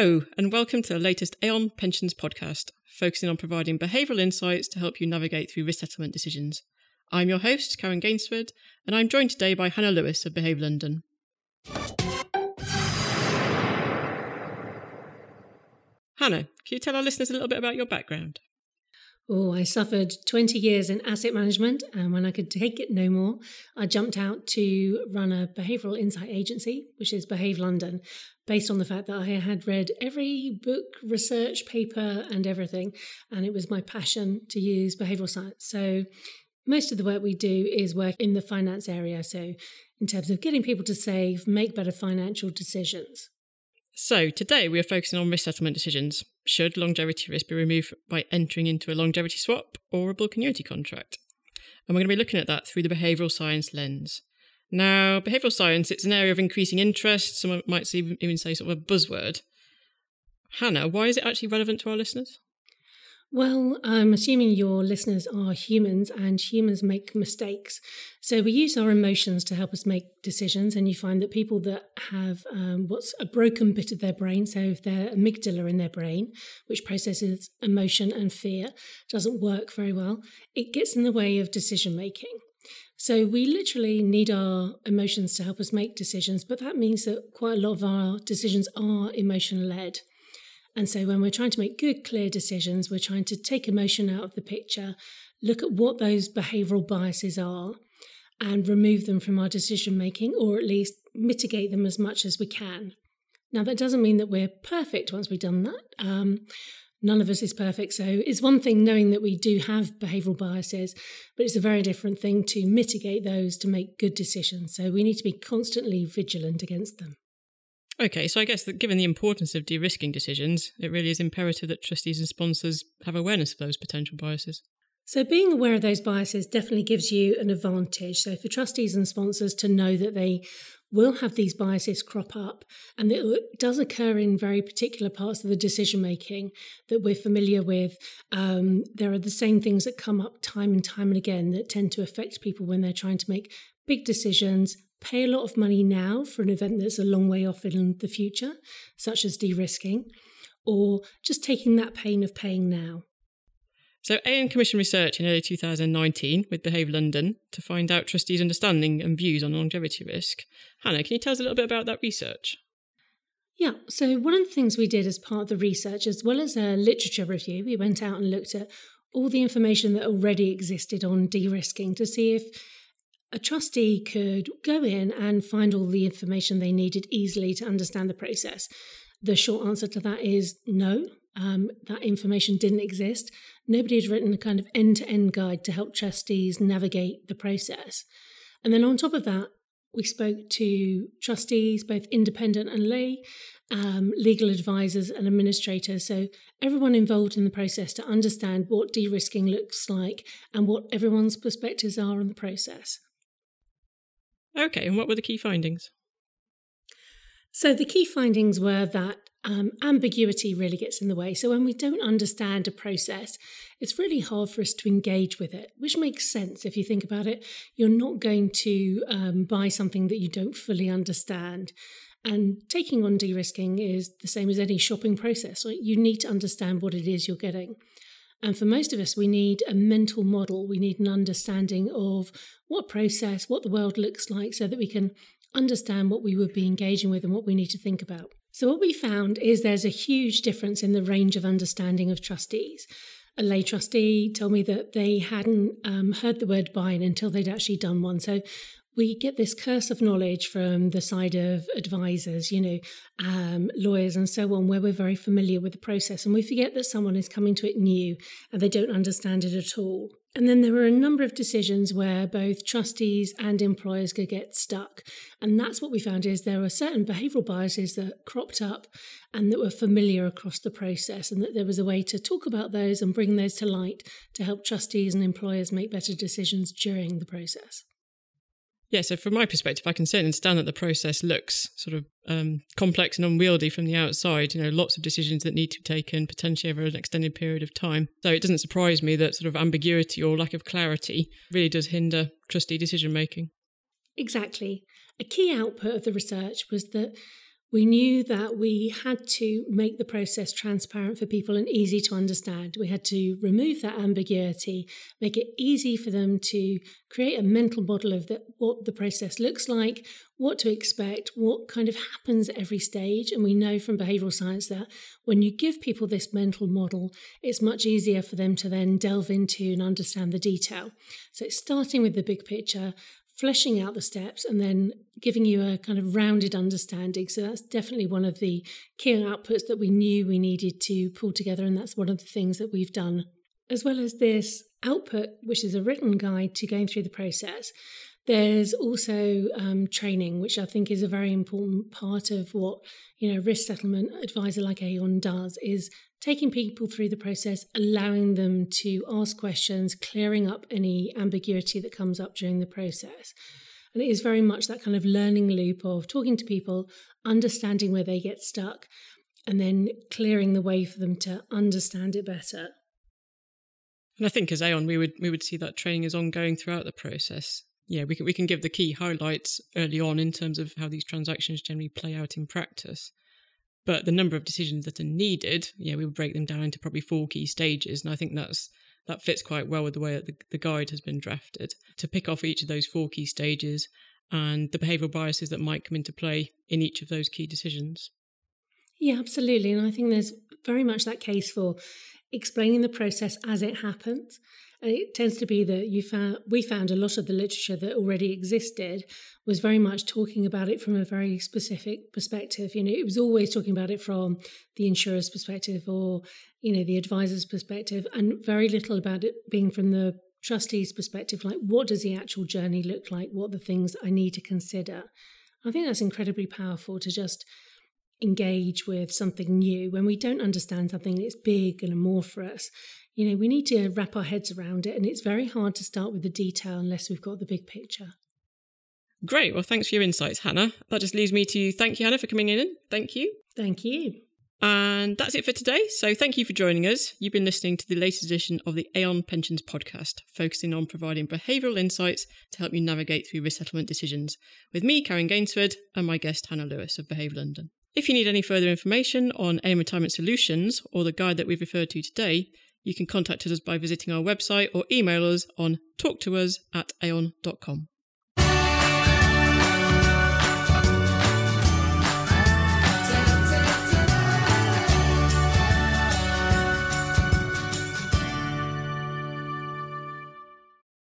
Hello, and welcome to the latest Aon Pensions podcast, focusing on providing behavioural insights to help you navigate through risk settlement decisions. I'm your host, Karen Gainsford, and I'm joined today by Hannah Lewis of Behave London. Hannah, can you tell our listeners a little bit about your background? Oh, I suffered 20 years in asset management, and when I could take it no more, I jumped out to run a behavioural insight agency, which is Behave London, based on the fact that I had read every book, research paper, and everything, and it was my passion to use behavioural science. So, most of the work we do is work in the finance area. So, in terms of getting people to save, make better financial decisions. So, today we are focusing on risk settlement decisions. Should longevity risk be removed by entering into a longevity swap or a bulk annuity contract? And we're going to be looking at that through the behavioural science lens. Now, behavioural science, it's an area of increasing interest. Some might even say sort of a buzzword. Hannah, why is it actually relevant to our listeners? Well, I'm assuming your listeners are humans and humans make mistakes. So we use our emotions to help us make decisions. And you find that people that have um, what's a broken bit of their brain, so if their amygdala in their brain, which processes emotion and fear, doesn't work very well, it gets in the way of decision making. So we literally need our emotions to help us make decisions, but that means that quite a lot of our decisions are emotion led. And so when we're trying to make good, clear decisions, we're trying to take emotion out of the picture, look at what those behavioral biases are, and remove them from our decision making, or at least mitigate them as much as we can. Now, that doesn't mean that we're perfect once we've done that. Um, none of us is perfect. So it's one thing knowing that we do have behavioral biases, but it's a very different thing to mitigate those to make good decisions. So we need to be constantly vigilant against them. Okay, so I guess that given the importance of de risking decisions, it really is imperative that trustees and sponsors have awareness of those potential biases. So, being aware of those biases definitely gives you an advantage. So, for trustees and sponsors to know that they will have these biases crop up and it does occur in very particular parts of the decision making that we're familiar with. Um, there are the same things that come up time and time and again that tend to affect people when they're trying to make big decisions, pay a lot of money now for an event that's a long way off in the future, such as de risking, or just taking that pain of paying now. So, Aon commissioned research in early 2019 with Behave London to find out trustees' understanding and views on longevity risk. Hannah, can you tell us a little bit about that research? Yeah, so one of the things we did as part of the research, as well as a literature review, we went out and looked at all the information that already existed on de risking to see if a trustee could go in and find all the information they needed easily to understand the process. The short answer to that is no. Um, that information didn't exist. Nobody had written a kind of end to end guide to help trustees navigate the process. And then on top of that, we spoke to trustees, both independent and lay, um, legal advisors, and administrators. So, everyone involved in the process to understand what de risking looks like and what everyone's perspectives are on the process. Okay, and what were the key findings? So, the key findings were that um, ambiguity really gets in the way. So, when we don't understand a process, it's really hard for us to engage with it, which makes sense if you think about it. You're not going to um, buy something that you don't fully understand. And taking on de risking is the same as any shopping process. Right? You need to understand what it is you're getting. And for most of us, we need a mental model. We need an understanding of what process, what the world looks like, so that we can understand what we would be engaging with and what we need to think about. So, what we found is there's a huge difference in the range of understanding of trustees. A lay trustee told me that they hadn't um, heard the word buy-in until they'd actually done one. So, we get this curse of knowledge from the side of advisors, you know, um, lawyers and so on, where we're very familiar with the process and we forget that someone is coming to it new and they don't understand it at all. And then there were a number of decisions where both trustees and employers could get stuck. And that's what we found is there were certain behavioural biases that cropped up and that were familiar across the process, and that there was a way to talk about those and bring those to light to help trustees and employers make better decisions during the process. Yeah, so from my perspective, I can certainly understand that the process looks sort of um, complex and unwieldy from the outside. You know, lots of decisions that need to be taken potentially over an extended period of time. So it doesn't surprise me that sort of ambiguity or lack of clarity really does hinder trustee decision making. Exactly. A key output of the research was that We knew that we had to make the process transparent for people and easy to understand. We had to remove that ambiguity, make it easy for them to create a mental model of the, what the process looks like, what to expect, what kind of happens at every stage. And we know from behavioral science that when you give people this mental model, it's much easier for them to then delve into and understand the detail. So, it's starting with the big picture, fleshing out the steps and then giving you a kind of rounded understanding. So that's definitely one of the key outputs that we knew we needed to pull together. And that's one of the things that we've done. As well as this output, which is a written guide to going through the process, there's also um, training, which I think is a very important part of what you know risk settlement advisor like Aon does. Is taking people through the process, allowing them to ask questions, clearing up any ambiguity that comes up during the process. And it is very much that kind of learning loop of talking to people, understanding where they get stuck, and then clearing the way for them to understand it better. And I think as Aon, we would we would see that training is ongoing throughout the process. Yeah, we can we can give the key highlights early on in terms of how these transactions generally play out in practice. But the number of decisions that are needed, yeah, we would break them down into probably four key stages. And I think that's that fits quite well with the way that the, the guide has been drafted to pick off each of those four key stages and the behavioural biases that might come into play in each of those key decisions. Yeah, absolutely. And I think there's very much that case for explaining the process as it happens it tends to be that you found we found a lot of the literature that already existed was very much talking about it from a very specific perspective. You know, it was always talking about it from the insurer's perspective or you know the advisor's perspective, and very little about it being from the trustee's perspective. Like, what does the actual journey look like? What are the things I need to consider? I think that's incredibly powerful to just engage with something new when we don't understand something that's big and amorphous you know, we need to wrap our heads around it, and it's very hard to start with the detail unless we've got the big picture. Great. Well, thanks for your insights, Hannah. That just leaves me to thank you, Hannah, for coming in. Thank you. Thank you. And that's it for today. So thank you for joining us. You've been listening to the latest edition of the Aon Pensions podcast, focusing on providing behavioural insights to help you navigate through risk settlement decisions, with me, Karen Gainsford, and my guest, Hannah Lewis of Behave London. If you need any further information on Aon Retirement Solutions or the guide that we've referred to today, you can contact us by visiting our website or email us on talktous at aon.com.